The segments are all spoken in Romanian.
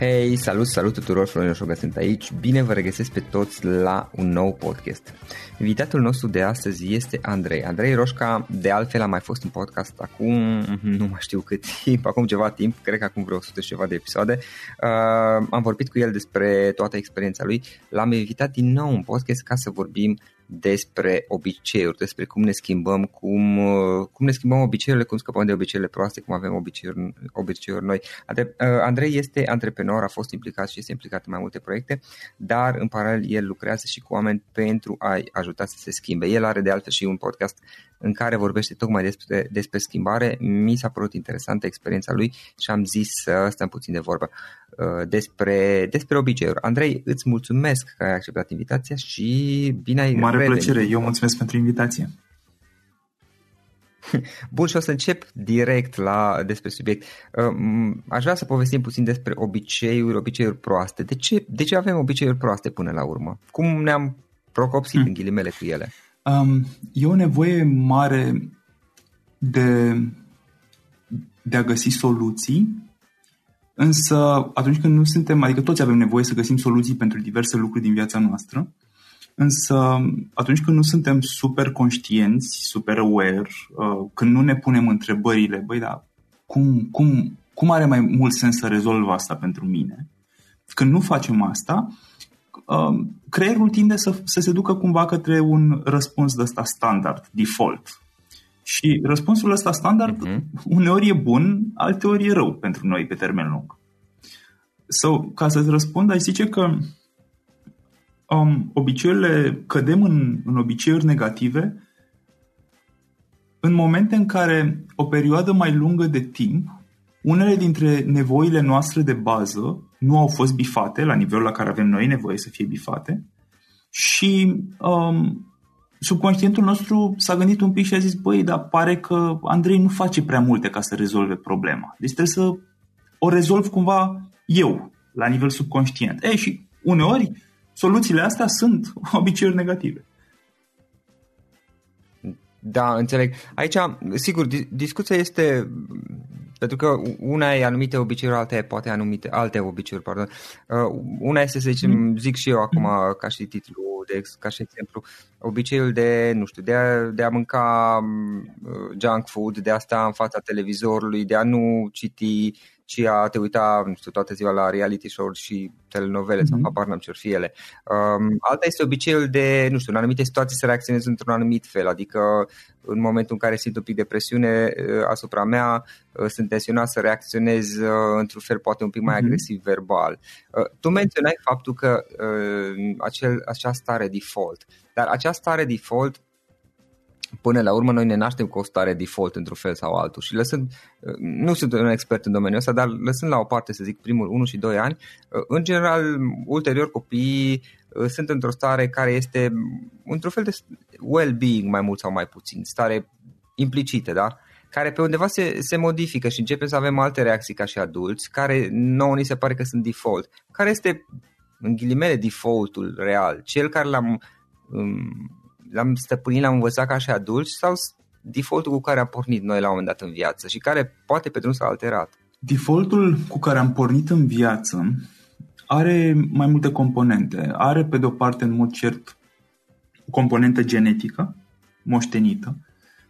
Hei, salut, salut tuturor, Florin Oșoga sunt aici. Bine vă regăsesc pe toți la un nou podcast. Invitatul nostru de astăzi este Andrei. Andrei Roșca, de altfel, a mai fost în podcast acum, nu mai știu cât timp, acum ceva timp, cred că acum vreo 100 și ceva de episoade. Uh, am vorbit cu el despre toată experiența lui. L-am invitat din nou în podcast ca să vorbim despre obiceiuri, despre cum ne schimbăm, cum, uh, cum ne schimbăm obiceiurile, cum scăpăm de obiceiurile proaste, cum avem obiceiuri, obiceiuri noi. Uh, Andrei este antreprenor, a fost implicat și este implicat în mai multe proiecte, dar în paralel el lucrează și cu oameni pentru a-i ajuta să se schimbe. El are de altfel și un podcast în care vorbește tocmai despre, despre schimbare. Mi s-a părut interesantă experiența lui și am zis să stăm puțin de vorbă uh, despre, despre obiceiuri. Andrei, îți mulțumesc că ai acceptat invitația și bine ai Mare revenit. plăcere, eu mulțumesc pentru invitație. Bun, și o să încep direct la despre subiect. Uh, aș vrea să povestim puțin despre obiceiuri, obiceiuri proaste. De ce, de ce avem obiceiuri proaste până la urmă? Cum ne-am procopsit hmm. în ghilimele cu ele? Um, e o nevoie mare de, de a găsi soluții, însă atunci când nu suntem, adică toți avem nevoie să găsim soluții pentru diverse lucruri din viața noastră, însă atunci când nu suntem super conștienți, super aware, uh, când nu ne punem întrebările, băi, dar cum, cum, cum are mai mult sens să rezolv asta pentru mine? Când nu facem asta, um, creierul tinde să, să se ducă cumva către un răspuns de ăsta standard, default. Și răspunsul ăsta standard uh-huh. uneori e bun, alteori e rău pentru noi pe termen lung. So, ca să-ți răspund, aș zice că um, obiceiurile, cădem în, în obiceiuri negative în momente în care o perioadă mai lungă de timp unele dintre nevoile noastre de bază nu au fost bifate la nivelul la care avem noi nevoie să fie bifate și um, subconștientul nostru s-a gândit un pic și a zis, băi, dar pare că Andrei nu face prea multe ca să rezolve problema. Deci trebuie să o rezolv cumva eu, la nivel subconștient. E, și uneori soluțiile astea sunt obiceiuri negative. Da, înțeleg. Aici, sigur, discuția este pentru că una e anumite obiceiuri, alta e poate anumite alte obiceiuri, pardon. Uh, una este, să zicem, mm. zic și eu acum ca și titlu, de, ca și exemplu, obiceiul de, nu știu, de a, de a mânca uh, junk food, de a sta în fața televizorului, de a nu citi ci a te uita, nu știu, toată ziua la reality show și telenovele mm-hmm. sau mhm. habar n-am ce fie Um, alta este obiceiul de, nu știu, în anumite situații să reacționez într-un anumit fel, adică în momentul în care simt un pic de presiune uh, asupra mea, uh, sunt tensionat să reacționez uh, într-un fel poate un pic mai mm-hmm. agresiv verbal. Uh, tu menționai faptul că uh, acel, acea stare default, dar acea stare default până la urmă noi ne naștem cu o stare default într-un fel sau altul și lăsând, nu sunt un expert în domeniul ăsta, dar lăsând la o parte să zic primul 1 și 2 ani, în general ulterior copiii uh, sunt într-o stare care este într-un fel de well-being mai mult sau mai puțin, stare implicită, da? care pe undeva se, se modifică și începem să avem alte reacții ca și adulți, care nouă ni se pare că sunt default. Care este, în ghilimele, defaultul real? Cel care l-am um, l-am stăpânit, l-am învățat ca și adulți sau defaultul cu care am pornit noi la un moment dat în viață și care poate pe drum s-a alterat? Defaultul cu care am pornit în viață are mai multe componente. Are pe de o parte în mod cert o componentă genetică, moștenită,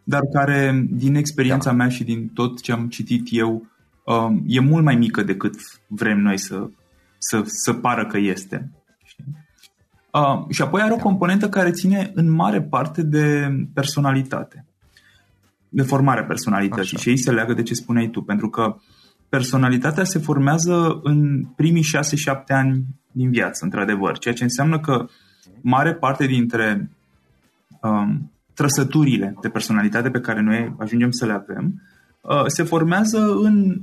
dar care din experiența da. mea și din tot ce am citit eu um, e mult mai mică decât vrem noi să, să, să pară că este. Uh, și apoi are o componentă care ține în mare parte de personalitate, de formarea personalității. Așa. și ei se leagă de ce spuneai tu, pentru că personalitatea se formează în primii 6-7 ani din viață, într-adevăr, ceea ce înseamnă că mare parte dintre um, trăsăturile de personalitate pe care noi ajungem să le avem uh, se formează în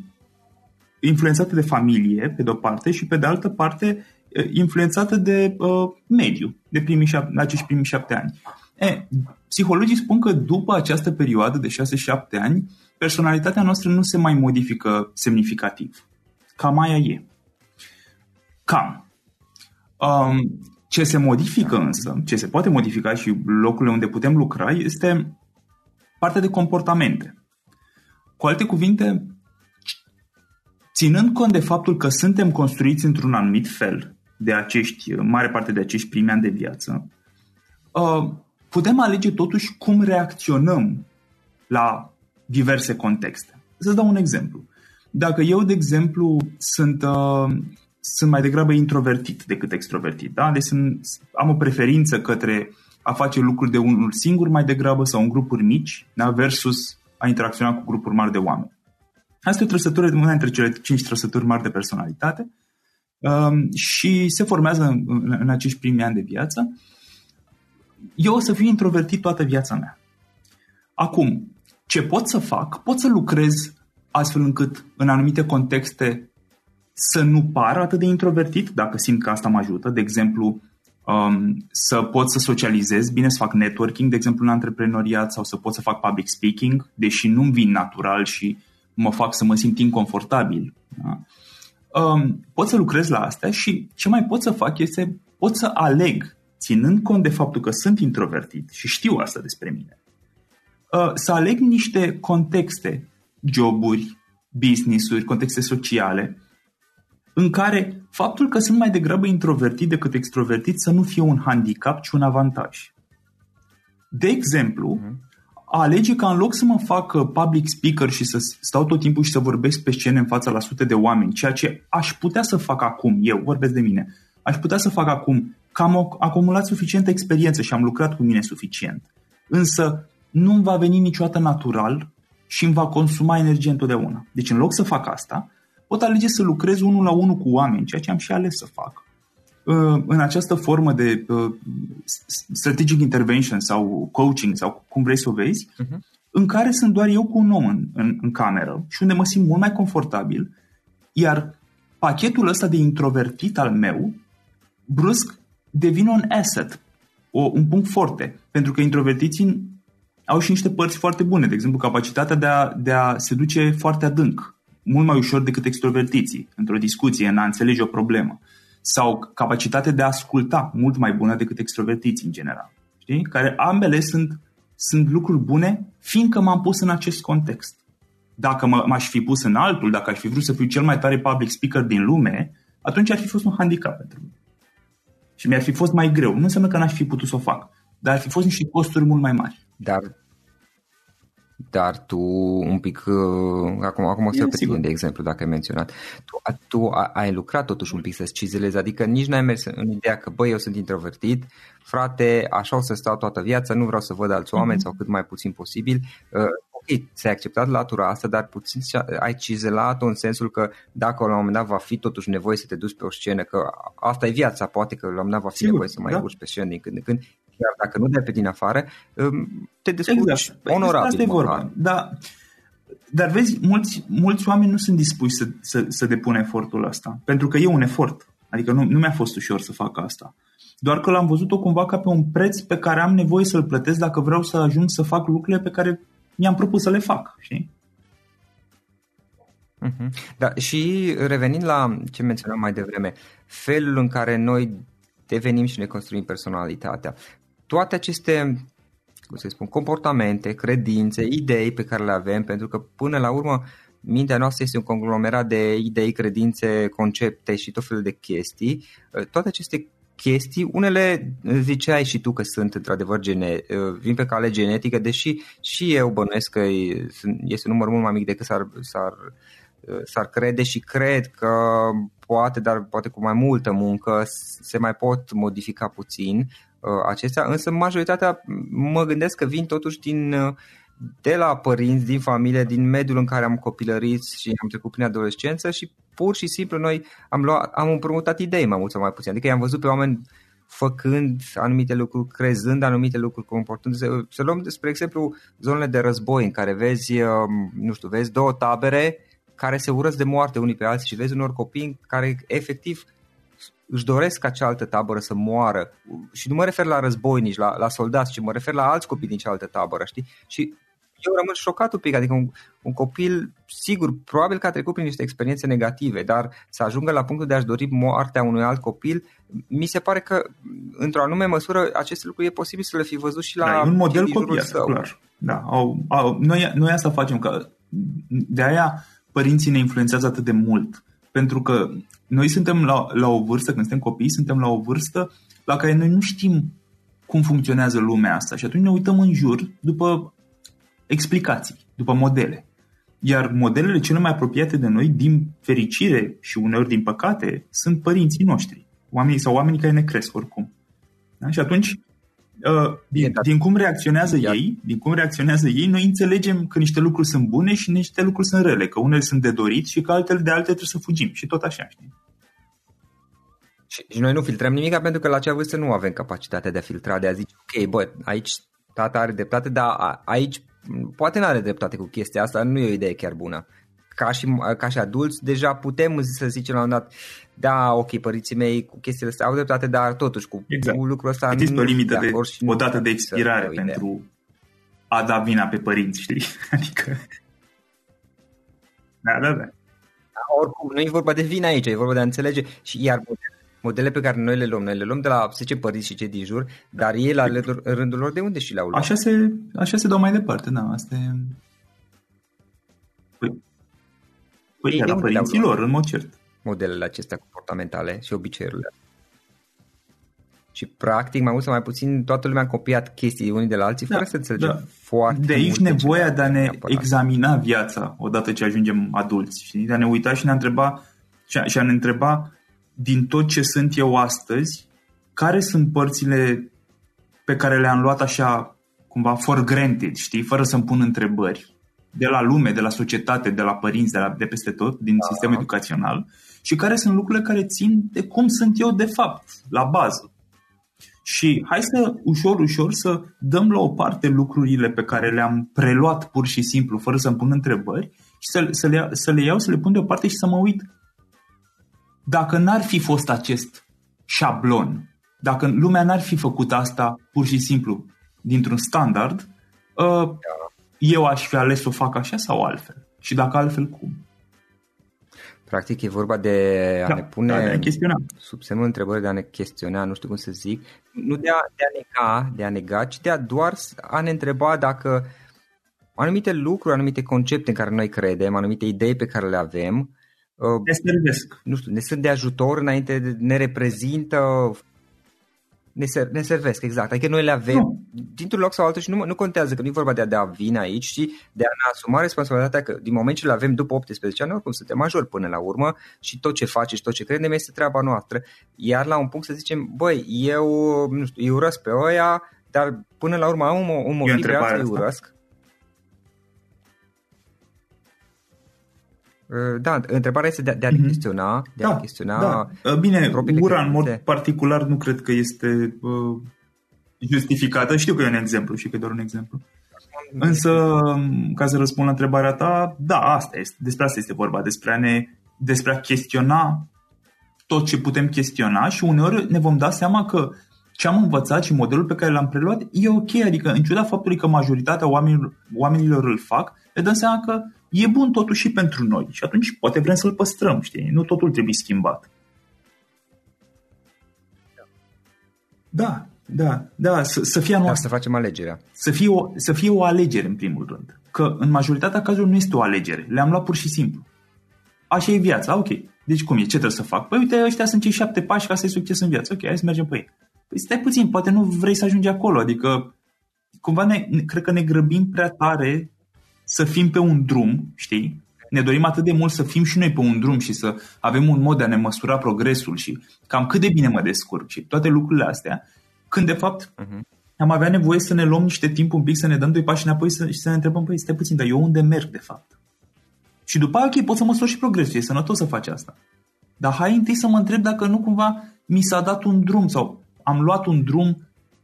influențate de familie, pe de-o parte, și pe de altă parte influențată de uh, mediu, de primii șapte, acești primii șapte ani. E, psihologii spun că după această perioadă de 6-7 ani, personalitatea noastră nu se mai modifică semnificativ. Cam aia e. Cam. Um, ce se modifică însă, ce se poate modifica și locurile unde putem lucra, este partea de comportamente. Cu alte cuvinte, ținând cont de faptul că suntem construiți într-un anumit fel, de acești, mare parte de acești primi ani de viață, uh, putem alege totuși cum reacționăm la diverse contexte. Să dau un exemplu. Dacă eu, de exemplu, sunt, uh, sunt mai degrabă introvertit decât extrovertit, da? deci sunt, am o preferință către a face lucruri de unul singur mai degrabă sau în grupuri mici, da? versus a interacționa cu grupuri mari de oameni. Asta e o trăsătură de una dintre cele cinci trăsături mari de personalitate Um, și se formează în, în, în acești primi ani de viață, eu o să fiu introvertit toată viața mea. Acum, ce pot să fac? Pot să lucrez astfel încât în anumite contexte să nu par atât de introvertit, dacă simt că asta mă ajută. De exemplu, um, să pot să socializez bine, să fac networking, de exemplu, în antreprenoriat sau să pot să fac public speaking, deși nu-mi vin natural și mă fac să mă simt inconfortabil. Da? Um, pot să lucrez la astea și ce mai pot să fac este pot să aleg ținând cont de faptul că sunt introvertit și știu asta despre mine, uh, să aleg niște contexte, joburi, business-uri, contexte sociale, în care faptul că sunt mai degrabă introvertit decât extrovertit să nu fie un handicap, ci un avantaj. De exemplu, a alege ca în loc să mă fac uh, public speaker și să stau tot timpul și să vorbesc pe scenă în fața la sute de oameni, ceea ce aș putea să fac acum, eu vorbesc de mine, aș putea să fac acum că am acumulat suficientă experiență și am lucrat cu mine suficient. Însă nu îmi va veni niciodată natural și îmi va consuma energie întotdeauna. Deci în loc să fac asta, pot alege să lucrez unul la unul cu oameni, ceea ce am și ales să fac. Uh, în această formă de uh, strategic intervention sau coaching sau cum vrei să o vezi, uh-huh. în care sunt doar eu cu un om în, în, în cameră și unde mă simt mult mai confortabil, iar pachetul ăsta de introvertit al meu, brusc, devine un asset, o, un punct forte, pentru că introvertiții au și niște părți foarte bune, de exemplu capacitatea de a, de a se duce foarte adânc, mult mai ușor decât extrovertiții, într-o discuție, în a înțelege o problemă sau capacitate de a asculta mult mai bună decât extrovertiți în general. Știi? Care ambele sunt, sunt lucruri bune fiindcă m-am pus în acest context. Dacă m- m-aș fi pus în altul, dacă aș fi vrut să fiu cel mai tare public speaker din lume, atunci ar fi fost un handicap pentru mine. Și mi-ar fi fost mai greu. Nu înseamnă că n-aș fi putut să o fac, dar ar fi fost niște costuri mult mai mari. Dar dar tu un pic, uh, acum, acum o să pe tine, de exemplu, dacă ai menționat, tu, tu ai lucrat totuși un pic să cizelezi, adică nici n-ai mers în ideea că, băi, eu sunt introvertit, frate, așa o să stau toată viața, nu vreau să văd alți oameni mm-hmm. sau cât mai puțin posibil. Uh, ok, ți-ai acceptat latura asta, dar puțin ai cizelat-o în sensul că dacă la un moment dat va fi totuși nevoie să te duci pe o scenă, că asta e viața, poate că la un moment dat va fi Sigur, nevoie să mai da. urci pe scenă din când în când, chiar dacă nu dai pe din afară, um, te descurci exact. Păi, onorabil. Asta e vorba. Da. Dar vezi, mulți, mulți oameni nu sunt dispuși să, să, să depună efortul ăsta, pentru că e un efort. Adică nu, nu mi-a fost ușor să fac asta. Doar că l-am văzut-o cumva ca pe un preț pe care am nevoie să-l plătesc dacă vreau să ajung să fac lucrurile pe care mi-am propus să le fac, știi? Uh-huh. Da, și revenind la ce menționam mai devreme, felul în care noi devenim și ne construim personalitatea toate aceste cum să spun, comportamente, credințe, idei pe care le avem, pentru că până la urmă mintea noastră este un conglomerat de idei, credințe, concepte și tot felul de chestii. Toate aceste chestii, unele ziceai și tu că sunt într-adevăr gene, vin pe cale genetică, deși și eu bănuiesc că este un număr mult mai mic decât s-ar, s-ar, s-ar crede și cred că poate, dar poate cu mai multă muncă, se mai pot modifica puțin Uh, acestea, însă majoritatea mă gândesc că vin totuși din, uh, de la părinți, din familie, din mediul în care am copilărit și am trecut prin adolescență și pur și simplu noi am, luat, am împrumutat idei mai mult sau mai puțin. Adică i-am văzut pe oameni făcând anumite lucruri, crezând anumite lucruri, comportându-se. Să luăm, spre exemplu, zonele de război în care vezi, uh, nu știu, vezi două tabere care se urăsc de moarte unii pe alții și vezi unor copii care efectiv își doresc ca cealaltă tabără să moară și nu mă refer la războinici, la, la soldați, ci mă refer la alți copii din cealaltă tabără, știi? Și eu rămân șocat un pic, adică un, un copil, sigur, probabil că a trecut prin niște experiențe negative, dar să ajungă la punctul de a-și dori moartea unui alt copil, mi se pare că, într-o anume măsură, acest lucru e posibil să le fi văzut și la da, un model copiat, său. clar. Da, au, au, noi, noi asta facem, că de aia părinții ne influențează atât de mult pentru că noi suntem la, la o vârstă, când suntem copii, suntem la o vârstă la care noi nu știm cum funcționează lumea asta și atunci ne uităm în jur după explicații, după modele. Iar modelele cele mai apropiate de noi, din fericire și uneori din păcate, sunt părinții noștri, oamenii sau oamenii care ne cresc oricum. Da? Și atunci Uh, din, din cum reacționează Iar. ei, din cum reacționează ei, noi înțelegem că niște lucruri sunt bune și niște lucruri sunt rele, că unele sunt de dorit și că altele de alte trebuie să fugim și tot așa, știi? Și, și noi nu filtrăm nimic pentru că la acea vârstă nu avem capacitatea de a filtra, de a zice, ok, bă, aici tata are dreptate, dar aici poate nu are dreptate cu chestia asta, nu e o idee chiar bună ca și, ca și adulți, deja putem să zicem la un dat, da, ok, părinții mei cu chestiile astea au dreptate, dar totuși cu, exact. cu lucrul ăsta Există nu o limită de, și o dată de expirare pentru a da vina pe părinți, știi? Adică... Da, da, da. da oricum, nu e vorba de vină aici, e vorba de a înțelege și iar modele pe care noi le luăm, noi le luăm de la 10 părinți și cei din jur, dar ei la rândul lor de unde și le-au luat? Așa se, așa se dau mai departe, da, asta e... Păi, păi de la părinții lor, în mod cert. Modelele acestea comportamentale și obiceiurile. Și practic, mai mult sau mai puțin, toată lumea a copiat chestii unii de la alții, da, fără să înțelegem da. foarte De aici nevoia de a ne neapărat. examina viața odată ce ajungem adulți, știi? de a ne uita și ne întreba și a, și a ne întreba din tot ce sunt eu astăzi, care sunt părțile pe care le-am luat așa cumva for granted, știi, fără să-mi pun întrebări de la lume, de la societate, de la părinți, de, la, de peste tot, din da. sistemul educațional și care sunt lucrurile care țin de cum sunt eu de fapt, la bază. Și hai să ușor, ușor să dăm la o parte lucrurile pe care le-am preluat pur și simplu, fără să-mi pun întrebări, și să, să, le, să le iau, să le pun deoparte și să mă uit dacă n-ar fi fost acest șablon, dacă lumea n-ar fi făcut asta pur și simplu dintr-un standard, uh, eu aș fi ales să o fac așa sau altfel. Și dacă altfel, cum? Practic e vorba de a da, ne pune da, de a chestiona. sub semnul întrebării, de a ne chestiona, nu știu cum să zic, nu de a, de a nega, de a nega, ci de a doar a ne întreba dacă anumite lucruri, anumite concepte în care noi credem, anumite idei pe care le avem, Uh, ne servesc. Nu știu, ne sunt de ajutor înainte, de, ne reprezintă, ne, ser, ne servesc, exact. Adică noi le avem nu. dintr-un loc sau altul și nu, nu contează că nu e vorba de a da vina aici, ci de a ne asuma responsabilitatea că din moment ce le avem după 18 ani, oricum suntem majori până la urmă și tot ce face și tot ce credem este treaba noastră. Iar la un punct să zicem, băi, eu, nu știu, îi urăsc pe oia, dar până la urmă am un, un motiv real să îi urăsc. Da, întrebarea este de, de a mm-hmm. chestiona, de da, a chestiona da. Uh, bine, ura în mod particular nu cred că este uh, justificată. Știu că e un exemplu și că e doar un exemplu. Însă, um, ca să răspund la întrebarea ta, da, asta este, despre asta este vorba, despre a, ne, despre a chestiona tot ce putem chestiona și uneori ne vom da seama că ce am învățat și modelul pe care l-am preluat e ok, adică în ciuda faptului că majoritatea oamenilor, oamenilor îl fac, ne dăm seama că e bun totuși și pentru noi și atunci poate vrem să-l păstrăm, știi? Nu totul trebuie schimbat. Da, da, da, să, să fie a noastră. Da, să facem alegerea. Să fie, o, să fie o alegere, în primul rând. Că în majoritatea cazurilor nu este o alegere. Le-am luat pur și simplu. Așa e viața, ok. Deci cum e? Ce trebuie să fac? Păi uite, ăștia sunt cei șapte pași ca să ai succes în viață. Ok, hai să mergem pe ei. Păi stai puțin, poate nu vrei să ajungi acolo. Adică cumva ne, cred că ne grăbim prea tare să fim pe un drum, știi? Ne dorim atât de mult să fim și noi pe un drum și să avem un mod de a ne măsura progresul și cam cât de bine mă descurc și toate lucrurile astea, când de fapt uh-huh. am avea nevoie să ne luăm niște timp un pic, să ne dăm doi pași înapoi să, și să ne întrebăm, păi stai puțin, dar eu unde merg de fapt? Și după aceea, ok, pot să măsor și progresul, e sănătos să faci asta. Dar hai întâi să mă întreb dacă nu cumva mi s-a dat un drum sau am luat un drum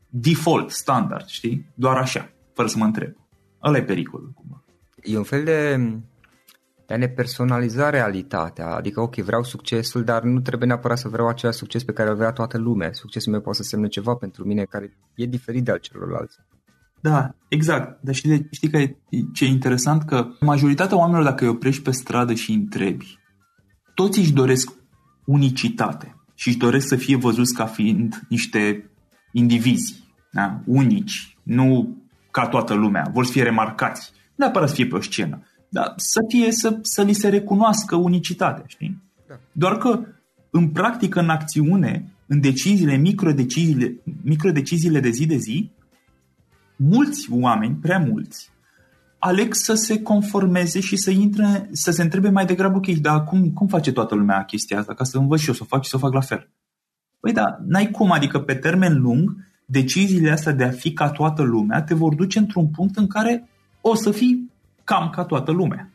default, standard, știi? Doar așa, fără să mă întreb. Ăla e pericolul, cumva e un fel de, de a ne personaliza realitatea. Adică, ok, vreau succesul, dar nu trebuie neapărat să vreau același succes pe care îl vrea toată lumea. Succesul meu poate să semne ceva pentru mine care e diferit de al celorlalți. Da, exact. Dar știi, știi că e, ce e interesant? Că majoritatea oamenilor, dacă îi oprești pe stradă și îi întrebi, toți își doresc unicitate și își doresc să fie văzuți ca fiind niște indivizi, da? unici, nu ca toată lumea, vor să fie remarcați neapărat să fie pe o scenă, dar să fie, să, să li se recunoască unicitatea, știi? Da. Doar că în practică, în acțiune, în deciziile, microdeciziile, microdeciziile de zi de zi, mulți oameni, prea mulți, aleg să se conformeze și să intre, să se întrebe mai degrabă, ok, dar cum, cum face toată lumea chestia asta, ca să învăț și eu să o fac și să o fac la fel. Păi da, n-ai cum, adică pe termen lung, deciziile astea de a fi ca toată lumea te vor duce într-un punct în care o să fii cam ca toată lumea.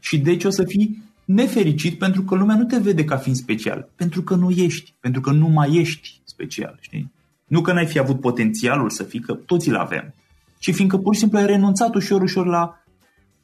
Și deci o să fii nefericit pentru că lumea nu te vede ca fiind special, pentru că nu ești, pentru că nu mai ești special, știi? Nu că n-ai fi avut potențialul să fii, că toți îl avem, ci fiindcă pur și simplu ai renunțat ușor, ușor la,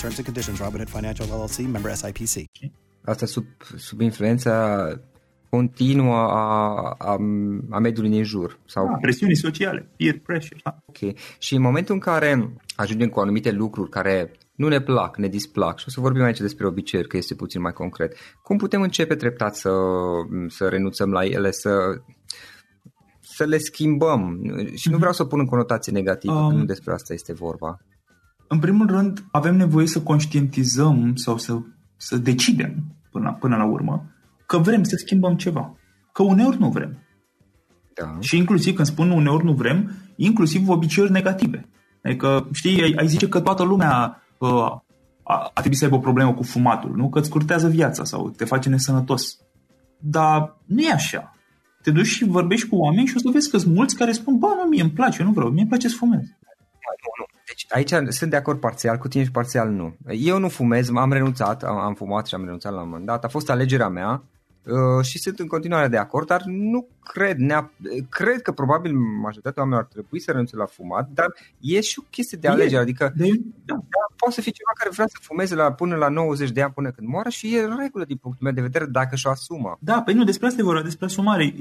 terms and conditions. Robinhood Financial LLC member SIPC. Asta sub, sub influența continuă a, a, a mediului din jur. Sau... Ah, presiuni sociale, peer pressure. Da. Ok. Și în momentul în care ajungem cu anumite lucruri care nu ne plac, ne displac, și o să vorbim aici despre obiceiuri, că este puțin mai concret, cum putem începe treptat să, să renunțăm la ele, să, să le schimbăm? Și nu vreau să o pun în conotație negativă, um, că nu despre asta este vorba. În primul rând, avem nevoie să conștientizăm sau să, să decidem până, până la urmă că vrem să schimbăm ceva. Că uneori nu vrem. Da. Și inclusiv când spun uneori nu vrem, inclusiv obiceiuri negative. Adică, știi, ai, ai zice că toată lumea uh, a, a trebuit să aibă o problemă cu fumatul, nu? Că îți curtează viața sau te face nesănătos. Dar nu e așa. Te duci și vorbești cu oameni și o să vezi că sunt mulți care spun, bă, nu, mie îmi place, nu vreau, mie îmi place să fumez. Nu, nu. Deci aici sunt de acord parțial cu tine și parțial nu. Eu nu fumez, am renunțat, am, am fumat și am renunțat la un moment dat. A fost alegerea mea uh, și sunt în continuare de acord, dar nu cred, nea, cred că probabil majoritatea oamenilor ar trebui să renunțe la fumat, dar e și o chestie de alegere, adică De, da, poate să fie ceva care vrea să fumeze la, până la 90 de ani până când moară și e în regulă din punctul meu de vedere dacă și-o asumă. da, păi nu, despre asta e vorba, despre asumare.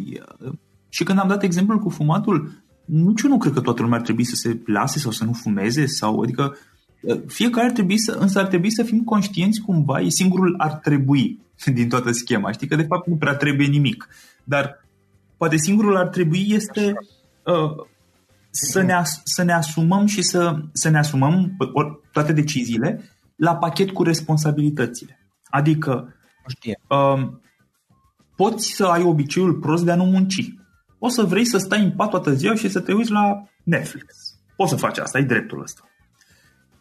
Și când am dat exemplul cu fumatul, nici eu nu cred că toată lumea ar trebui să se lase sau să nu fumeze, sau, adică fiecare ar trebui să, însă ar trebui să fim conștienți cumva, e singurul ar trebui din toată schema, știi că de fapt nu prea trebuie nimic, dar poate singurul ar trebui este uh, să, ne as, să ne asumăm și să, să ne asumăm or, toate deciziile la pachet cu responsabilitățile. Adică Nu știe. uh, poți să ai obiceiul prost de a nu munci. O să vrei să stai în pat toată ziua și să te uiți la Netflix. Poți să faci asta, ai dreptul ăsta.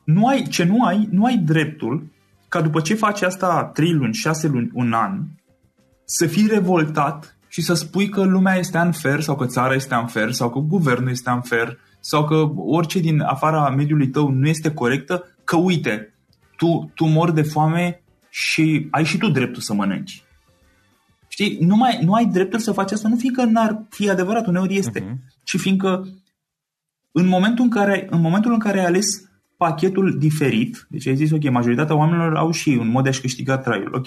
Nu ai, ce nu ai, nu ai dreptul ca după ce faci asta 3 luni, 6 luni, un an, să fii revoltat și să spui că lumea este unfair sau că țara este unfair sau că guvernul este unfair sau că orice din afara mediului tău nu este corectă, că uite, tu, tu mori de foame și ai și tu dreptul să mănânci. Știi, nu, mai, nu ai dreptul să faci asta, nu fiindcă n-ar fi adevărat, uneori este, Mhm. uh-huh. ci fiindcă în momentul în care, în momentul în care ai ales pachetul diferit, deci ai zis, ok, majoritatea oamenilor au și un mod de a-și câștiga traiul, ok,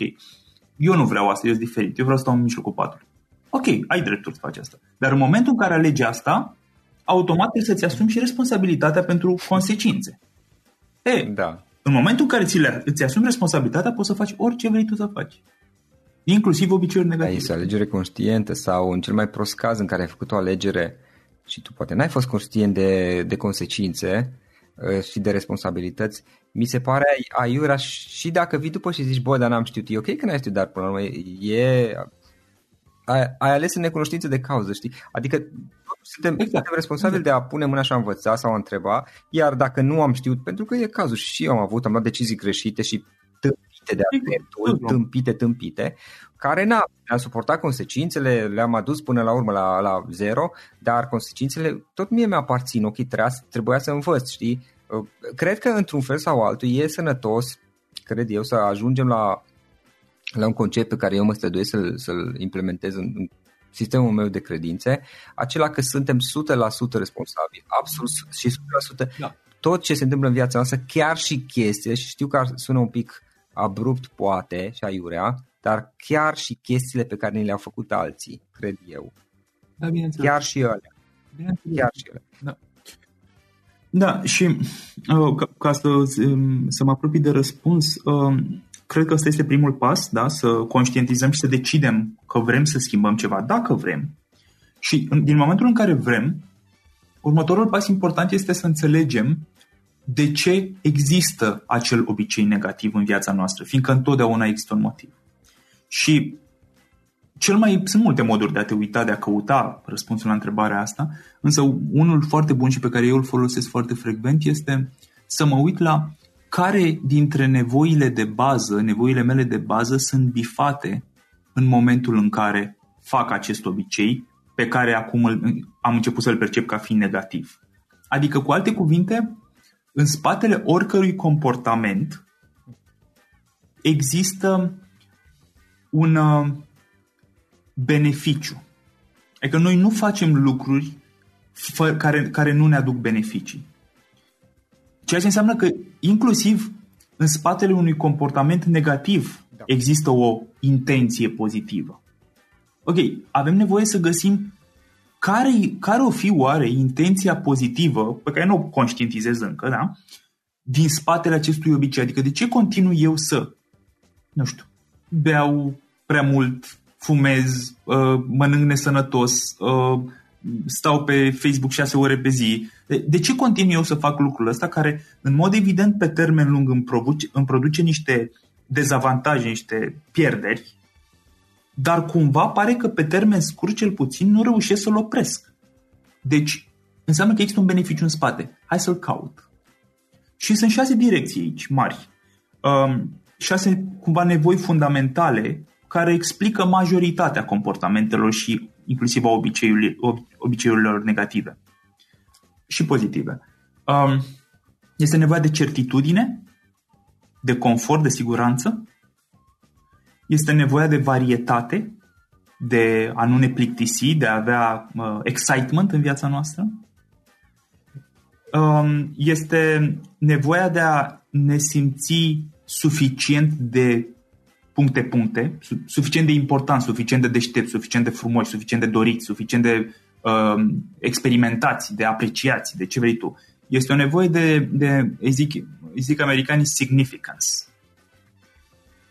eu nu vreau asta, eu sunt diferit, eu vreau să stau în mijlocul patului. Ok, ai dreptul să faci asta. Dar în momentul în care alegi asta, automat trebuie să-ți asumi și responsabilitatea pentru consecințe. E, Da. în momentul în care ți le, îți asumi responsabilitatea, poți să faci orice vrei tu să faci. Inclusiv obiceiuri Da, negative. este o alegere conștientă sau în cel mai prost caz în care ai făcut o alegere și tu poate n-ai fost conștient de, de consecințe uh, și de responsabilități, mi se pare aiurea și dacă vii după și zici, bă, dar n-am știut, e ok că n-ai știut, dar până la urmă e... Ai, ai ales în necunoștință de cauză, știi? Adică suntem, Exact. suntem responsabili de a pune mâna și a învăța sau a întreba, iar dacă nu am știut, pentru că e cazul și eu am avut, am luat decizii greșite și tâmpite de Sigur, dreptul, sigur. tâmpite, tâmpite, care n-a, am suportat consecințele, le-am adus până la urmă la, la zero, dar consecințele tot mie mi-aparțin, ok, trebuia, să- trebuia să învăț, știi? Uh, Cred că într-un fel sau altul e sănătos, cred eu, să ajungem la, la un concept pe care eu mă străduiesc să-l, să-l implementez în, în sistemul meu de credințe, acela că suntem 100% responsabili, absolut și 100% Da. tot ce se întâmplă în viața noastră, chiar și chestii, și știu că ar- sună un pic abrupt poate și aiurea, dar chiar și chestiile pe care ni le-au făcut alții, cred eu. Da, bineînțeles. Chiar și ele. bineînțeles. Chiar și ele. Da, și uh, ca, ca să, um, să mă apropii de răspuns, uh, cred că ăsta este primul pas, da? să conștientizăm și să decidem că vrem să schimbăm ceva, dacă vrem. Și în, din momentul în care vrem, următorul pas important este să înțelegem de ce există acel obicei negativ în viața noastră, fiindcă întotdeauna există un motiv. Și cel mai sunt multe moduri de a te uita, de a căuta răspunsul la întrebarea asta, însă unul foarte bun și pe care eu îl folosesc foarte frecvent este să mă uit la care dintre nevoile de bază, nevoile mele de bază sunt bifate în momentul în care fac acest obicei pe care acum am început să-l percep ca fiind negativ. Adică, cu alte cuvinte, în spatele oricărui comportament există un uh, beneficiu. Adică noi nu facem lucruri care, care nu ne aduc beneficii. Ceea ce înseamnă că inclusiv în spatele unui comportament negativ da. există o intenție pozitivă. Ok, avem nevoie să găsim care, care o fi oare intenția pozitivă, pe care nu o conștientizez încă, da? din spatele acestui obicei. Adică de ce continui eu să, nu știu, beau prea mult, fumez, uh, mănânc nesănătos, uh, stau pe Facebook 6 ore pe zi. De, de ce continui eu să fac lucrul ăsta care, în mod evident, pe termen lung îmi produce, îmi produce niște dezavantaje, niște pierderi, dar cumva pare că pe termen scurt, cel puțin, nu reușesc să-l opresc. Deci, înseamnă că există un beneficiu în spate. Hai să-l caut. Și sunt șase direcții aici, mari. Um, șase, cumva, nevoi fundamentale care explică majoritatea comportamentelor și inclusiv a obiceiurilor, obiceiurilor negative și pozitive. Um, este nevoia de certitudine, de confort, de siguranță, este nevoia de varietate, de a nu ne plictisi, de a avea uh, excitement în viața noastră. Um, este nevoia de a ne simți suficient de puncte-puncte, suficient de important, suficient de deștept, suficient de frumos, suficient de dorit, suficient de uh, experimentați, de apreciați, de ce vrei tu. Este o nevoie de, de zic, zic americanii, significance,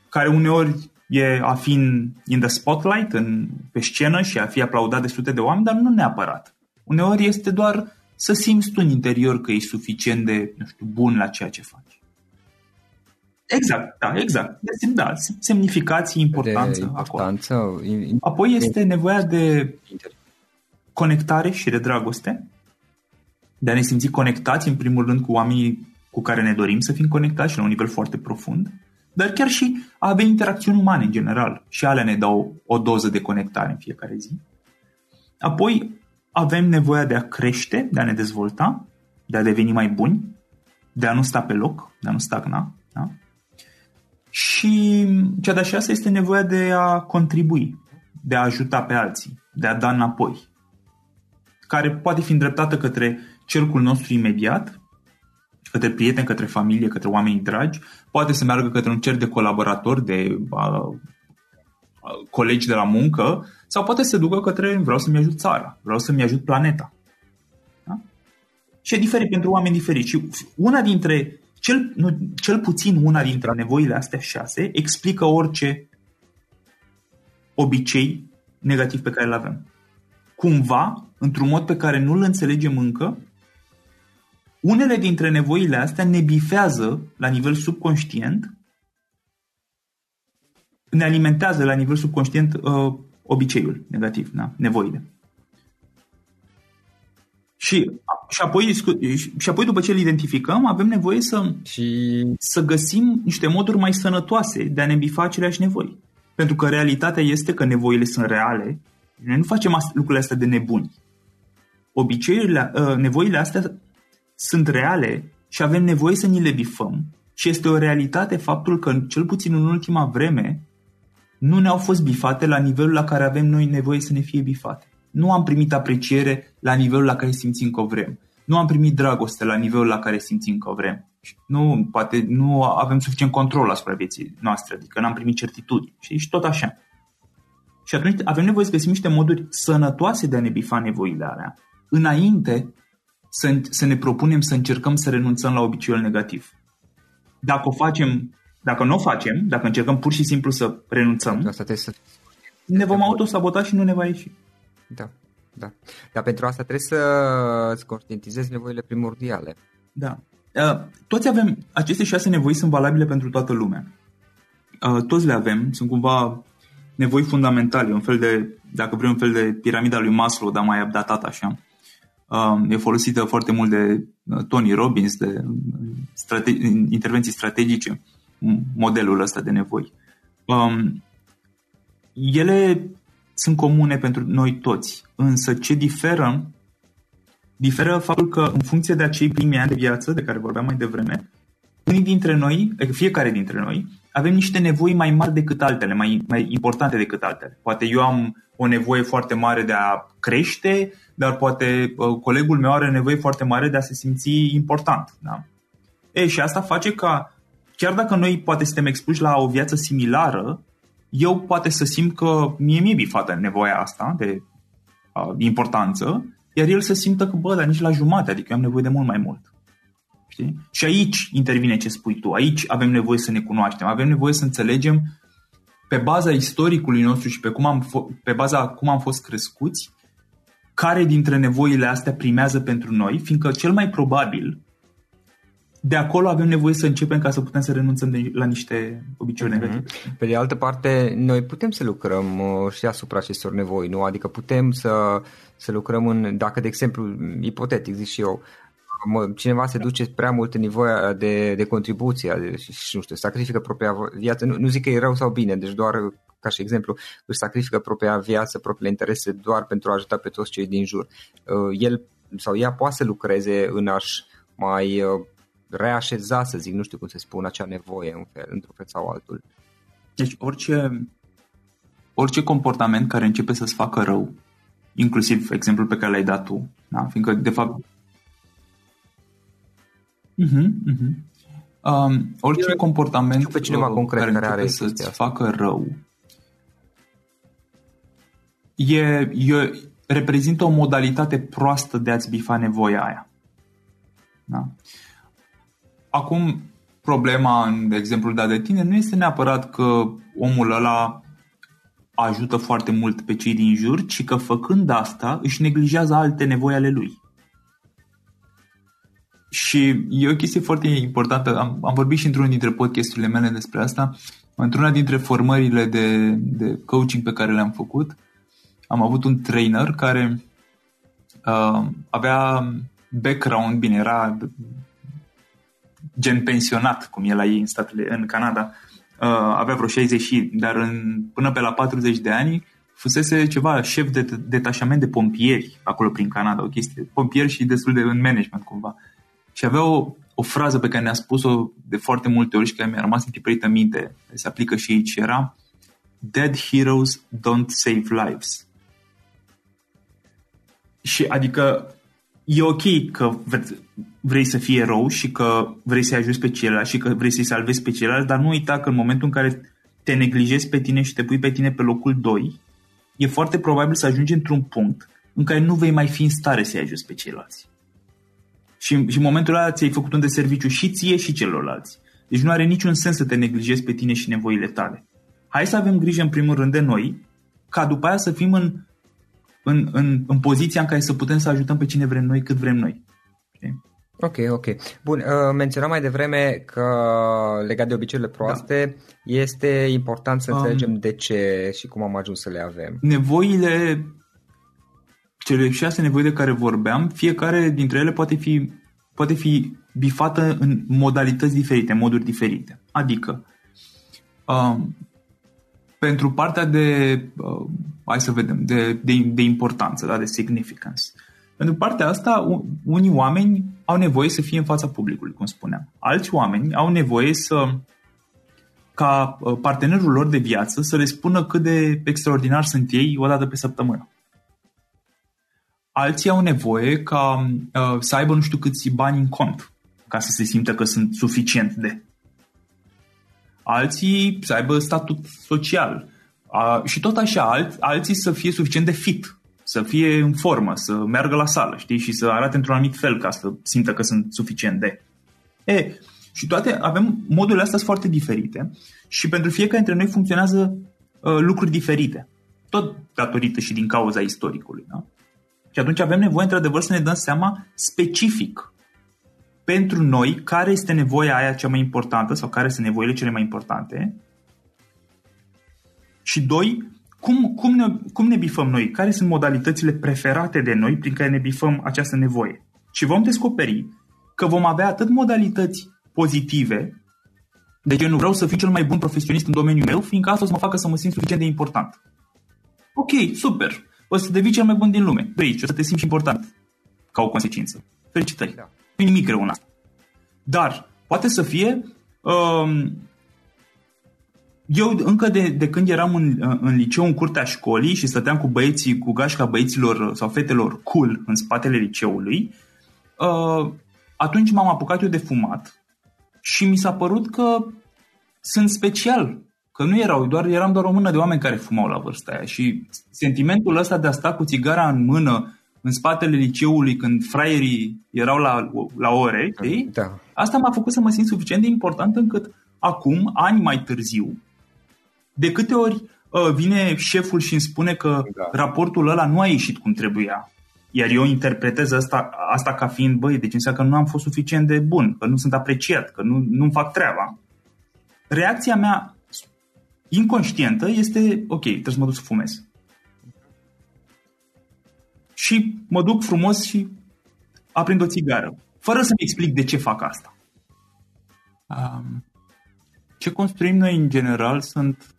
care uneori e a fi în, in the spotlight, în, pe scenă și a fi aplaudat de sute de oameni, dar nu neapărat. Uneori este doar să simți tu în interior că ești suficient de, nu știu, bun la ceea ce faci. Exact, da, exact. Deci, da, semnificații, importanță. De importanță acolo. Apoi este nevoia de conectare și de dragoste, de a ne simți conectați, în primul rând, cu oamenii cu care ne dorim să fim conectați și la un nivel foarte profund, dar chiar și a avea interacțiuni umane în general. Și alea ne dau o doză de conectare în fiecare zi. Apoi avem nevoia de a crește, de a ne dezvolta, de a deveni mai buni, de a nu sta pe loc, de a nu stagna. Da? Și cea de-a șasea este nevoia de a contribui, de a ajuta pe alții, de a da înapoi, care poate fi îndreptată către cercul nostru imediat, către prieteni, către familie, către oamenii dragi, poate să meargă către un cerc de colaboratori, de uh, colegi de la muncă, sau poate să ducă către vreau să-mi ajut țara, vreau să-mi ajut planeta. Da? Și e diferit pentru oameni diferiți. Și una dintre cel, nu, cel puțin una dintre nevoile astea șase explică orice obicei negativ pe care îl avem. Cumva, într-un mod pe care nu îl înțelegem încă, unele dintre nevoile astea ne bifează la nivel subconștient, ne alimentează la nivel subconștient uh, obiceiul negativ, da? nevoile. Și, și, apoi, și apoi, după ce îl identificăm, avem nevoie să, și... să găsim niște moduri mai sănătoase de a ne bifa aceleași nevoi. Pentru că realitatea este că nevoile sunt reale. Noi nu facem lucrurile astea de nebuni. Obiceiurile, ă, nevoile astea sunt reale și avem nevoie să ni le bifăm. Și este o realitate faptul că, cel puțin în ultima vreme, nu ne-au fost bifate la nivelul la care avem noi nevoie să ne fie bifate nu am primit apreciere la nivelul la care simțim că vrem. Nu am primit dragoste la nivelul la care simțim că vrem. Nu, poate nu avem suficient control asupra vieții noastre, adică n-am primit certitudini. Și tot așa. Și atunci avem nevoie să găsim niște moduri sănătoase de a ne bifa nevoile alea, înainte să, să ne propunem să încercăm să renunțăm la obiceiul negativ. Dacă o facem, dacă nu o facem, dacă încercăm pur și simplu să renunțăm, Asta să... ne vom autosabotaș și nu ne va ieși. Da, da. Dar pentru asta trebuie să îți conștientizezi nevoile primordiale. Da. Uh, toți avem, aceste șase nevoi sunt valabile pentru toată lumea. Uh, toți le avem, sunt cumva nevoi fundamentale, un fel de, dacă vrei, un fel de piramida lui Maslow, dar mai updatat așa. Uh, e folosită foarte mult de Tony Robbins, de strate- intervenții strategice, modelul ăsta de nevoi. Um, ele sunt comune pentru noi toți, însă ce diferă diferă faptul că în funcție de acei primi ani de viață de care vorbeam mai devreme, unii dintre noi, adică fiecare dintre noi, avem niște nevoi mai mari decât altele, mai, mai importante decât altele. Poate eu am o nevoie foarte mare de a crește, dar poate uh, colegul meu are nevoie foarte mare de a se simți important. Da? E, și asta face ca, chiar dacă noi poate suntem expuși la o viață similară, eu poate să simt că mie mi-e bifată nevoia asta de uh, importanță, iar el să simtă că, bă, dar nici la jumate, adică eu am nevoie de mult mai mult. Știi? Și aici intervine ce spui tu, aici avem nevoie să ne cunoaștem, avem nevoie să înțelegem pe baza istoricului nostru și pe, cum am f- pe baza cum am fost crescuți, care dintre nevoile astea primează pentru noi, fiindcă cel mai probabil de acolo avem nevoie să începem ca să putem să renunțăm de, la niște obiceiuri mm-hmm. negative. Pe de altă parte, noi putem să lucrăm uh, și asupra acestor nevoi, nu? Adică putem să, să lucrăm în, dacă de exemplu, ipotetic zic și eu, cineva se duce prea mult în nevoia de, de contribuție și, și nu știu, sacrifică propria viață, nu, nu zic că e rău sau bine, deci doar ca și exemplu, își sacrifică propria viață, propriile interese doar pentru a ajuta pe toți cei din jur. Uh, el sau ea poate să lucreze în a-și mai uh, reașeza, să zic, nu știu cum se spune, acea nevoie în fel, într-un fel sau altul. Deci orice, orice comportament care începe să-ți facă rău, inclusiv exemplul pe care l-ai dat tu, da? fiindcă de fapt Uh-huh, uh-huh. Um, orice Eu comportament pe cineva uh, concret care, care are să-ți asta. facă rău e, e, reprezintă o modalitate proastă de a-ți bifa nevoia aia. Da? Acum, problema, în de exemplu, dat de tine, nu este neapărat că omul ăla ajută foarte mult pe cei din jur, ci că făcând asta își neglijează alte nevoi ale lui. Și e o chestie foarte importantă. Am, am vorbit și într-unul dintre podcasturile mele despre asta. Într-una dintre formările de, de coaching pe care le-am făcut, am avut un trainer care uh, avea background, bine, era gen pensionat, cum e la ei în, statele, în Canada, uh, avea vreo 60 și, dar în, până pe la 40 de ani fusese ceva șef de detașament de pompieri acolo prin Canada, o chestie, pompieri și destul de în management cumva. Și avea o, o frază pe care ne-a spus-o de foarte multe ori și care mi-a rămas întipărită în minte, se aplică și aici, era Dead heroes don't save lives. Și adică e ok că vrei să fii erou și că vrei să-i ajuți pe ceilalți și că vrei să-i salvezi pe ceilalți, dar nu uita că în momentul în care te neglijezi pe tine și te pui pe tine pe locul 2, e foarte probabil să ajungi într-un punct în care nu vei mai fi în stare să-i ajuți pe ceilalți. Și, și în momentul ăla ți-ai făcut un de serviciu și ție și celorlalți. Deci nu are niciun sens să te neglijezi pe tine și nevoile tale. Hai să avem grijă în primul rând de noi, ca după aia să fim în, în, în, în poziția în care să putem să ajutăm pe cine vrem noi, cât vrem noi. Știi? Ok, ok. Bun, uh, menționam mai devreme că legat de obiceiurile proaste da. este important să înțelegem um, de ce și cum am ajuns să le avem. Nevoile cele șase nevoi de care vorbeam, fiecare dintre ele poate fi, poate fi bifată în modalități diferite, moduri diferite. Adică, uh, pentru partea de, uh, hai să vedem, de, de, de importanță, da, de significance. Pentru partea asta, unii oameni au nevoie să fie în fața publicului, cum spuneam. Alți oameni au nevoie să ca uh, partenerul lor de viață să le spună cât de extraordinar sunt ei o dată pe săptămână. Alții au nevoie ca uh, să aibă nu știu câți bani în cont ca să se simtă că sunt suficient de. Alții să aibă statut social. Uh, și tot așa, alt, alții să fie suficient de fit, să fie în formă, să meargă la sală, știi, și să arate într-un anumit fel ca să simtă că sunt suficient de. E, și toate avem modurile astea foarte diferite și pentru fiecare dintre noi funcționează uh, lucruri diferite. Tot datorită și din cauza istoricului. Da? Și atunci avem nevoie, într-adevăr, să ne dăm seama specific pentru noi care este nevoia aia cea mai importantă sau care sunt nevoile cele mai importante. Și doi, cum, cum, ne, cum ne bifăm noi? Care sunt modalitățile preferate de noi prin care ne bifăm această nevoie? Și vom descoperi că vom avea atât modalități pozitive, de ce nu vreau să fiu cel mai bun profesionist în domeniul meu, fiindcă asta o să mă facă să mă simt suficient de important. Ok, super. O să devii cel mai bun din lume. De aici, o să te simți important ca o consecință. Felicitări. Da. Nu nimic rău în asta. Dar poate să fie um, eu încă de, de când eram în, în liceu, în curtea școlii și stăteam cu băieții, cu gașca băieților sau fetelor cool în spatele liceului, uh, atunci m-am apucat eu de fumat și mi s-a părut că sunt special, că nu erau, doar eram doar o mână de oameni care fumau la vârsta aia și sentimentul ăsta de a sta cu țigara în mână în spatele liceului când fraierii erau la, la ore, da. asta m-a făcut să mă simt suficient de important încât acum, ani mai târziu, de câte ori uh, vine șeful și îmi spune că da. raportul ăla nu a ieșit cum trebuia, iar eu interpretez asta, asta ca fiind, băi, deci înseamnă că nu am fost suficient de bun, că nu sunt apreciat, că nu, nu fac treaba. Reacția mea inconștientă este, ok, trebuie să mă duc să fumez. Și mă duc frumos și aprind o țigară, fără să-mi explic de ce fac asta. Um, ce construim noi în general sunt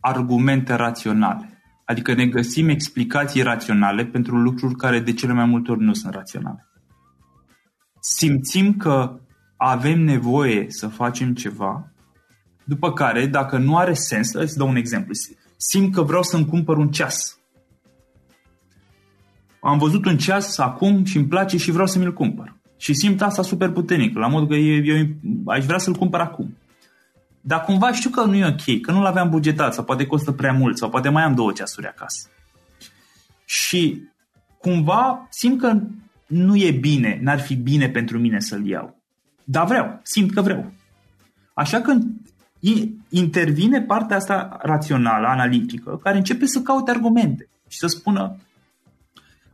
argumente raționale. Adică ne găsim explicații raționale pentru lucruri care de cele mai multe ori nu sunt raționale. Simțim că avem nevoie să facem ceva, după care, dacă nu are sens, să dau un exemplu. Simt că vreau să-mi cumpăr un ceas. Am văzut un ceas acum și îmi place și vreau să mi-l cumpăr. Și simt asta super puternic, la modul că eu, eu aș vrea să-l cumpăr acum. Dar cumva știu că nu e ok, că nu l-aveam bugetat sau poate costă prea mult sau poate mai am două ceasuri acasă. Și cumva simt că nu e bine, n-ar fi bine pentru mine să-l iau. Dar vreau, simt că vreau. Așa că intervine partea asta rațională, analitică, care începe să caute argumente și să spună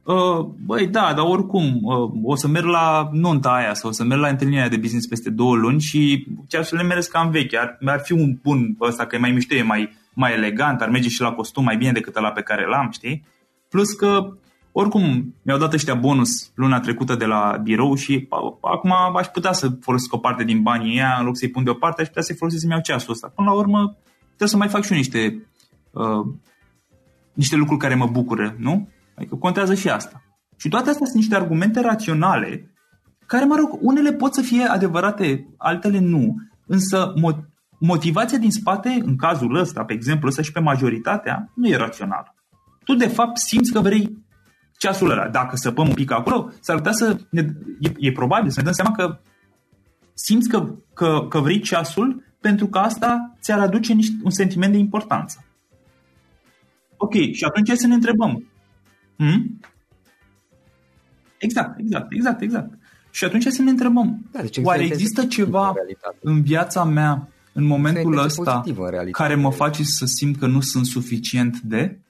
Uh, băi, da, dar oricum, uh, o să merg la nunta aia sau o să merg la întâlnirea de business peste două luni și chiar să le merg cam vechi. Ar, ar fi un bun ăsta că e mai mișto, e mai, mai elegant, ar merge și la costum mai bine decât la pe care l-am, știi? Plus că, oricum, mi-au dat ăștia bonus luna trecută de la birou și acum aș putea să folosesc o parte din banii ăia, în loc să-i pun deoparte, aș putea să-i folosesc să-mi iau ceasul ăsta. Până la urmă, trebuie să mai fac și eu niște, uh, niște lucruri care mă bucură, nu? Adică contează și asta. Și toate astea sunt niște argumente raționale care, mă rog, unele pot să fie adevărate, altele nu, însă motivația din spate, în cazul ăsta, pe exemplu, ăsta și pe majoritatea, nu e rațională. Tu, de fapt, simți că vrei ceasul ăla. Dacă săpăm un pic acolo, s-ar putea să ne, e, e probabil să ne dăm seama că simți că, că, că vrei ceasul pentru că asta ți-ar aduce niște, un sentiment de importanță. Ok, și atunci să ne întrebăm, Hmm? Exact, exact, exact, exact. Și atunci să ne întrebăm, da, deci oare există ceva în, în viața mea în momentul ăsta în care mă face să simt că nu sunt suficient de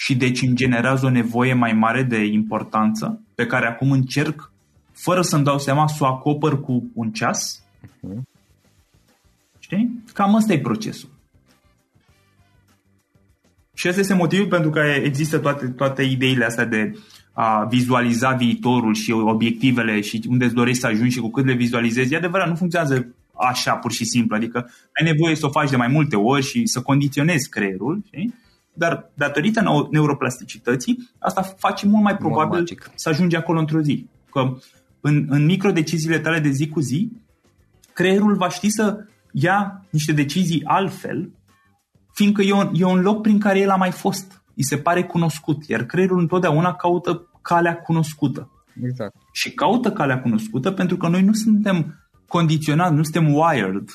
și deci îmi generează o nevoie mai mare de importanță pe care acum încerc fără să-mi dau seama să o acopăr cu un ceas? Uh-huh. Știi? Cam ăsta e procesul. Și ăsta este motivul pentru care există toate, toate ideile astea de a vizualiza viitorul și obiectivele și unde îți dorești să ajungi și cu cât le vizualizezi. E adevărat, nu funcționează așa pur și simplu, adică ai nevoie să o faci de mai multe ori și să condiționezi creierul, știi? Dar datorită neuroplasticității, asta face mult mai probabil Magic. să ajungi acolo într-o zi. Că în, în microdeciziile tale de zi cu zi, creierul va ști să ia niște decizii altfel fiindcă e un, e un loc prin care el a mai fost. Îi se pare cunoscut, iar creierul întotdeauna caută calea cunoscută. Exact. Și caută calea cunoscută pentru că noi nu suntem condiționați, nu suntem wired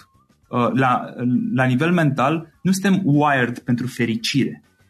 uh, la, la nivel mental, nu suntem wired pentru fericire.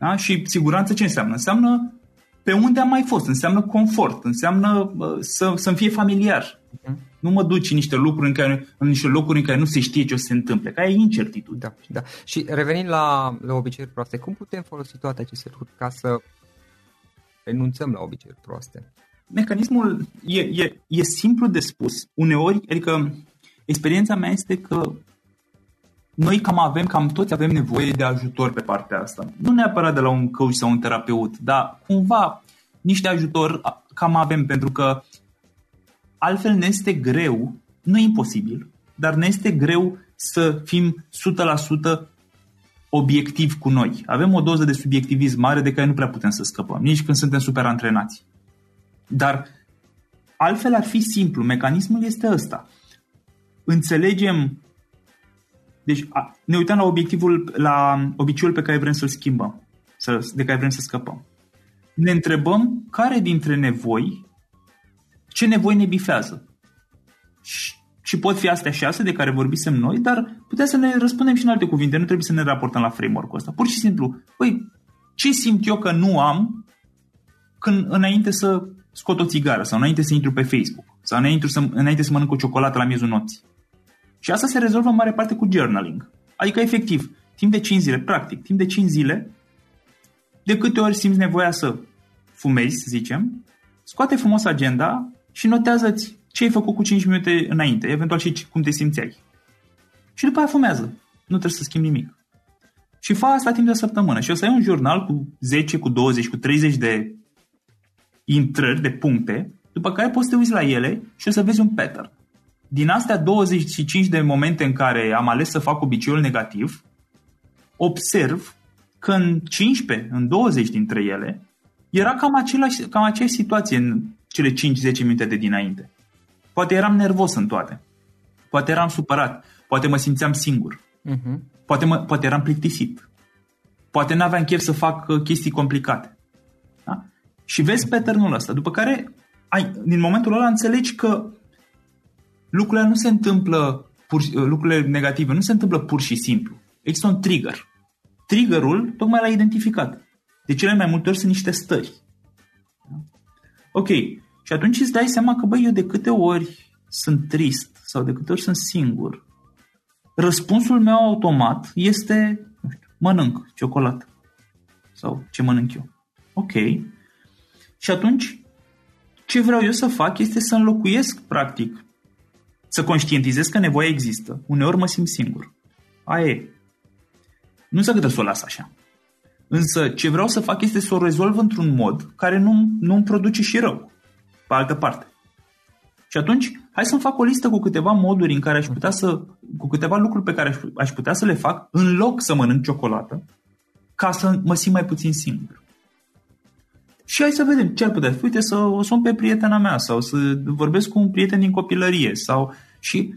Da? Și siguranță ce înseamnă? Înseamnă pe unde am mai fost, înseamnă confort, înseamnă uh, să, să-mi fie familiar Uh-huh. Nu mă duci în niște lucruri în, care, în niște locuri în care nu se știe ce o să se întâmple, că ai incertitudine. Da, da. Și revenind la, la obiceiuri proaste, cum putem folosi toate aceste lucruri ca să renunțăm la obiceiuri proaste? Mecanismul e, e, e simplu de spus. Uneori, adică experiența mea este că noi cam avem, cam toți avem nevoie de ajutor pe partea asta. Nu neapărat de la un coach sau un terapeut, dar cumva niște ajutor cam avem, pentru că altfel ne este greu, nu e imposibil, dar ne este greu să fim 100% obiectiv cu noi. Avem o doză de subiectivism mare de care nu prea putem să scăpăm, nici când suntem super antrenați. Dar altfel ar fi simplu. Mecanismul este ăsta. Înțelegem deci ne uităm la obiectivul, la obiceiul pe care vrem să-l schimbăm, de care vrem să scăpăm. Ne întrebăm care dintre nevoi, ce nevoi ne bifează. Și, și pot fi astea șase de care vorbisem noi, dar putem să ne răspundem și în alte cuvinte, nu trebuie să ne raportăm la framework-ul ăsta. Pur și simplu, păi, ce simt eu că nu am când înainte să scot o țigară sau înainte să intru pe Facebook sau înainte să, înainte să mănânc o ciocolată la miezul nopții. Și asta se rezolvă în mare parte cu journaling. Adică, efectiv, timp de 5 zile, practic, timp de 5 zile, de câte ori simți nevoia să fumezi, să zicem, scoate frumos agenda și notează-ți ce ai făcut cu 5 minute înainte, eventual și cum te simțeai. Și după aia fumează. Nu trebuie să schimbi nimic. Și fa asta timp de o săptămână. Și o să ai un jurnal cu 10, cu 20, cu 30 de intrări, de puncte, după care poți să te uiți la ele și o să vezi un pattern. Din astea 25 de momente în care am ales să fac obiceiul negativ, observ că în 15, în 20 dintre ele, era cam, același, cam aceeași situație în cele 5-10 minute de dinainte. Poate eram nervos în toate. Poate eram supărat. Poate mă simțeam singur. Uh-huh. Poate, mă, poate eram plictisit. Poate n-aveam chef să fac uh, chestii complicate. Da? Și vezi pattern ăsta. După care, ai, din momentul ăla înțelegi că lucrurile nu se întâmplă, pur, lucrurile negative nu se întâmplă pur și simplu. Există un trigger. Triggerul tocmai l-a identificat. De cele mai multe ori sunt niște stări. Ok. Și atunci îți dai seama că, băi, eu de câte ori sunt trist sau de câte ori sunt singur, răspunsul meu automat este, nu știu, mănânc ciocolată. Sau ce mănânc eu. Ok. Și atunci, ce vreau eu să fac este să înlocuiesc, practic, să conștientizez că nevoia există. Uneori mă simt singur. Aia e. Nu să să o las așa. Însă ce vreau să fac este să o rezolv într-un mod care nu, nu îmi produce și rău. Pe altă parte. Și atunci, hai să-mi fac o listă cu câteva moduri în care aș putea să, cu câteva lucruri pe care aș, aș putea să le fac în loc să mănânc ciocolată, ca să mă simt mai puțin singur. Și hai să vedem ce ar putea fi. Uite, să o sun pe prietena mea sau să vorbesc cu un prieten din copilărie sau și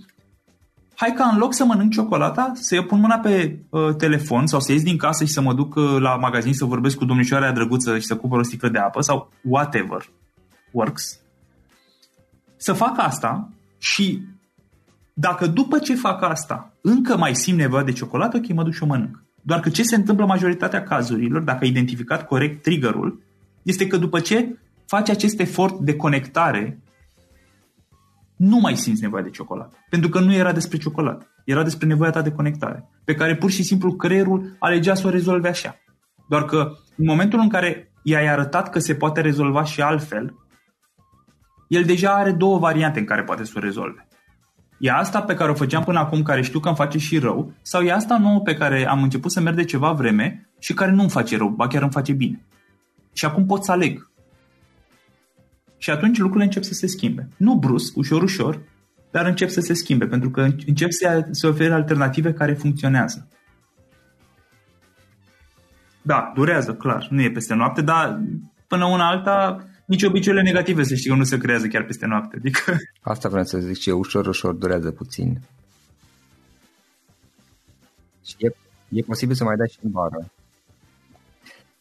hai ca în loc să mănânc ciocolata, să eu pun mâna pe uh, telefon sau să ies din casă și să mă duc uh, la magazin să vorbesc cu domnișoara drăguță și să cumpăr o sticlă de apă sau whatever works. Să fac asta și dacă după ce fac asta încă mai simt nevoia de ciocolată, ok, mă duc și o mănânc. Doar că ce se întâmplă majoritatea cazurilor, dacă ai identificat corect triggerul, este că după ce faci acest efort de conectare, nu mai simți nevoia de ciocolată. Pentru că nu era despre ciocolată. Era despre nevoia ta de conectare. Pe care pur și simplu creierul alegea să o rezolve așa. Doar că în momentul în care i-ai arătat că se poate rezolva și altfel, el deja are două variante în care poate să o rezolve. E asta pe care o făceam până acum, care știu că îmi face și rău, sau e asta nouă pe care am început să merg de ceva vreme și care nu îmi face rău, ba chiar îmi face bine. Și acum pot să aleg. Și atunci lucrurile încep să se schimbe. Nu brusc, ușor, ușor, dar încep să se schimbe, pentru că încep să se ofere alternative care funcționează. Da, durează, clar, nu e peste noapte, dar până una alta, nici obiceiurile negative, să știi că nu se creează chiar peste noapte. Adică... Asta vreau să zic și eu, ușor, ușor durează puțin. Și e, e posibil să mai dai și în bară.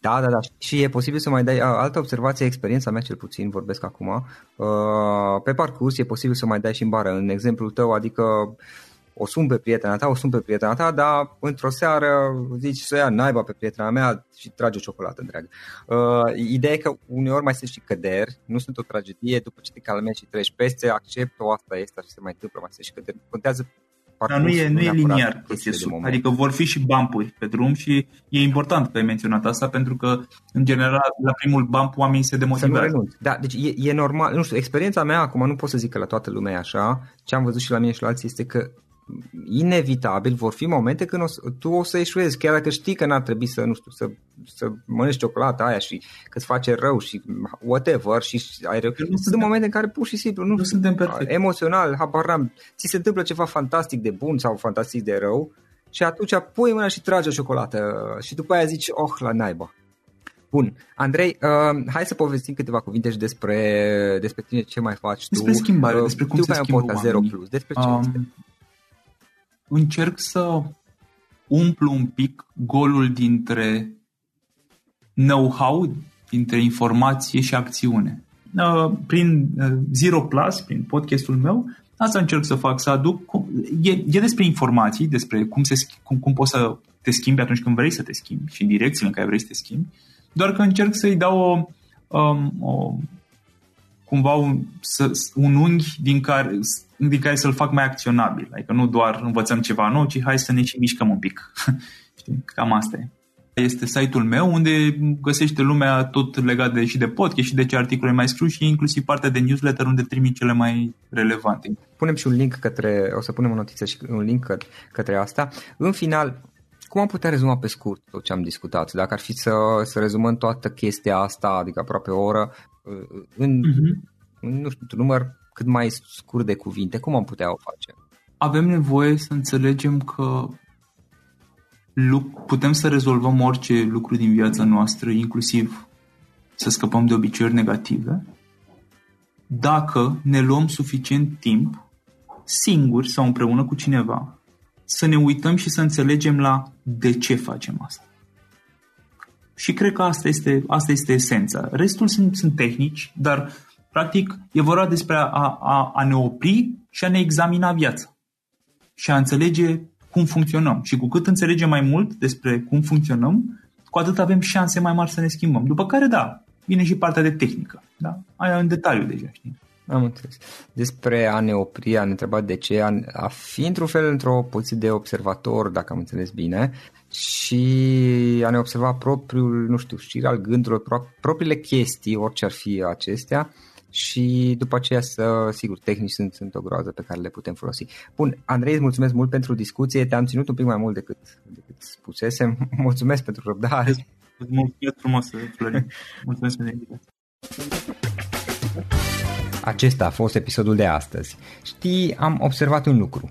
Da, da, da. Și e posibil să mai dai altă observație, experiența mea cel puțin, vorbesc acum. Uh, pe parcurs e posibil să mai dai și în bară, în exemplul tău, adică o sun pe prietena ta, o sun pe prietena ta, dar într-o seară zici să ia naiba pe prietena mea și trage o ciocolată întreagă. Uh, ideea e că uneori mai sunt și căderi, nu sunt o tragedie, după ce te calmezi și treci peste, accept-o, asta este, așa se mai întâmplă, mai sunt și căderi. Contează dar nu e, nu e liniar procesul. Adică vor fi și bumpuri pe drum și e important că ai menționat asta pentru că, în general, la primul bump oamenii se demotivează. Da, deci e, e normal, nu știu, experiența mea, acum nu pot să zic că la toată lumea e așa, ce am văzut și la mine și la alții este că inevitabil vor fi momente când o să, tu o să eșuezi, chiar dacă știi că n-ar trebui să, nu știu, să, să mănânci ciocolata aia și că îți face rău și whatever și ai rău. Nu sunt momente în care pur și simplu nu, nu suntem perfect. emoțional, habar n ți se întâmplă ceva fantastic de bun sau fantastic de rău și atunci pui mâna și tragi o ciocolată și după aia zici, oh, la naiba. Bun. Andrei, uh, hai să povestim câteva cuvinte și despre, despre tine, ce mai faci tu. Despre schimbare, uh, despre cum tu se schimbă Zero Plus, despre ce um, este? Încerc să umplu un pic golul dintre know-how, dintre informație și acțiune. Uh, prin uh, Zero Plus, prin podcastul meu, asta încerc să fac, să aduc. E, e despre informații, despre cum, se, cum, cum poți să te schimbi atunci când vrei să te schimbi și în direcțiile în care vrei să te schimbi, doar că încerc să-i dau o, um, o cumva un, să, un unghi din care, din care să-l fac mai acționabil. Adică nu doar învățăm ceva nou, ci hai să ne și mișcăm un pic. Știi? Cam asta e. Este site-ul meu unde găsește lumea tot legat de, și de podcast și de ce articole mai scriu și inclusiv partea de newsletter unde trimit cele mai relevante. Punem și un link către, o să punem o notiță și un link către, către asta. În final, cum am putea rezuma pe scurt tot ce am discutat? Dacă ar fi să, să rezumăm toată chestia asta, adică aproape o oră, în, uh-huh. nu știu, un număr cât mai scurt de cuvinte, cum am putea o face? Avem nevoie să înțelegem că putem să rezolvăm orice lucru din viața noastră, inclusiv să scăpăm de obiceiuri negative, dacă ne luăm suficient timp, singuri sau împreună cu cineva, să ne uităm și să înțelegem la de ce facem asta. Și cred că asta este, asta este esența. Restul sunt, sunt tehnici, dar practic e vorba despre a, a, a ne opri și a ne examina viața. Și a înțelege cum funcționăm. Și cu cât înțelegem mai mult despre cum funcționăm, cu atât avem șanse mai mari să ne schimbăm. După care, da, vine și partea de tehnică. Da? Aia în detaliu deja, știi? Am înțeles. Despre a ne opri, a ne întreba de ce, a, a fi într-un fel într-o poziție de observator, dacă am înțeles bine, și a ne observa propriul, nu știu, șir al gândurilor, pro- propriile chestii, orice ar fi acestea, și după aceea să, sigur, tehnici sunt, sunt o groază pe care le putem folosi. Bun, Andrei, îți mulțumesc mult pentru discuție, te-am ținut un pic mai mult decât, decât spusesem, mulțumesc pentru răbdare. Mulțumesc frumos, Florin, mulțumesc pentru invitație. Acesta a fost episodul de astăzi. Știi, am observat un lucru.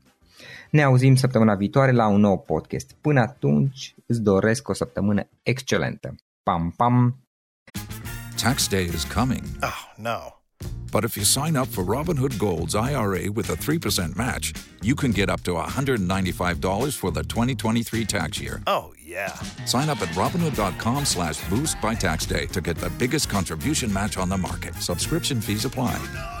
Ne auzim săptămâna viitoare la un nou podcast. Până atunci, îți doresc o săptămână excelentă. Pam, pam! Tax day is coming. Oh, no. But if you sign up for Robinhood Gold's IRA with a 3% match, you can get up to $195 for the 2023 tax year. Oh, yeah. Sign up at Robinhood.com slash boost by tax day to get the biggest contribution match on the market. Subscription fees apply. Oh,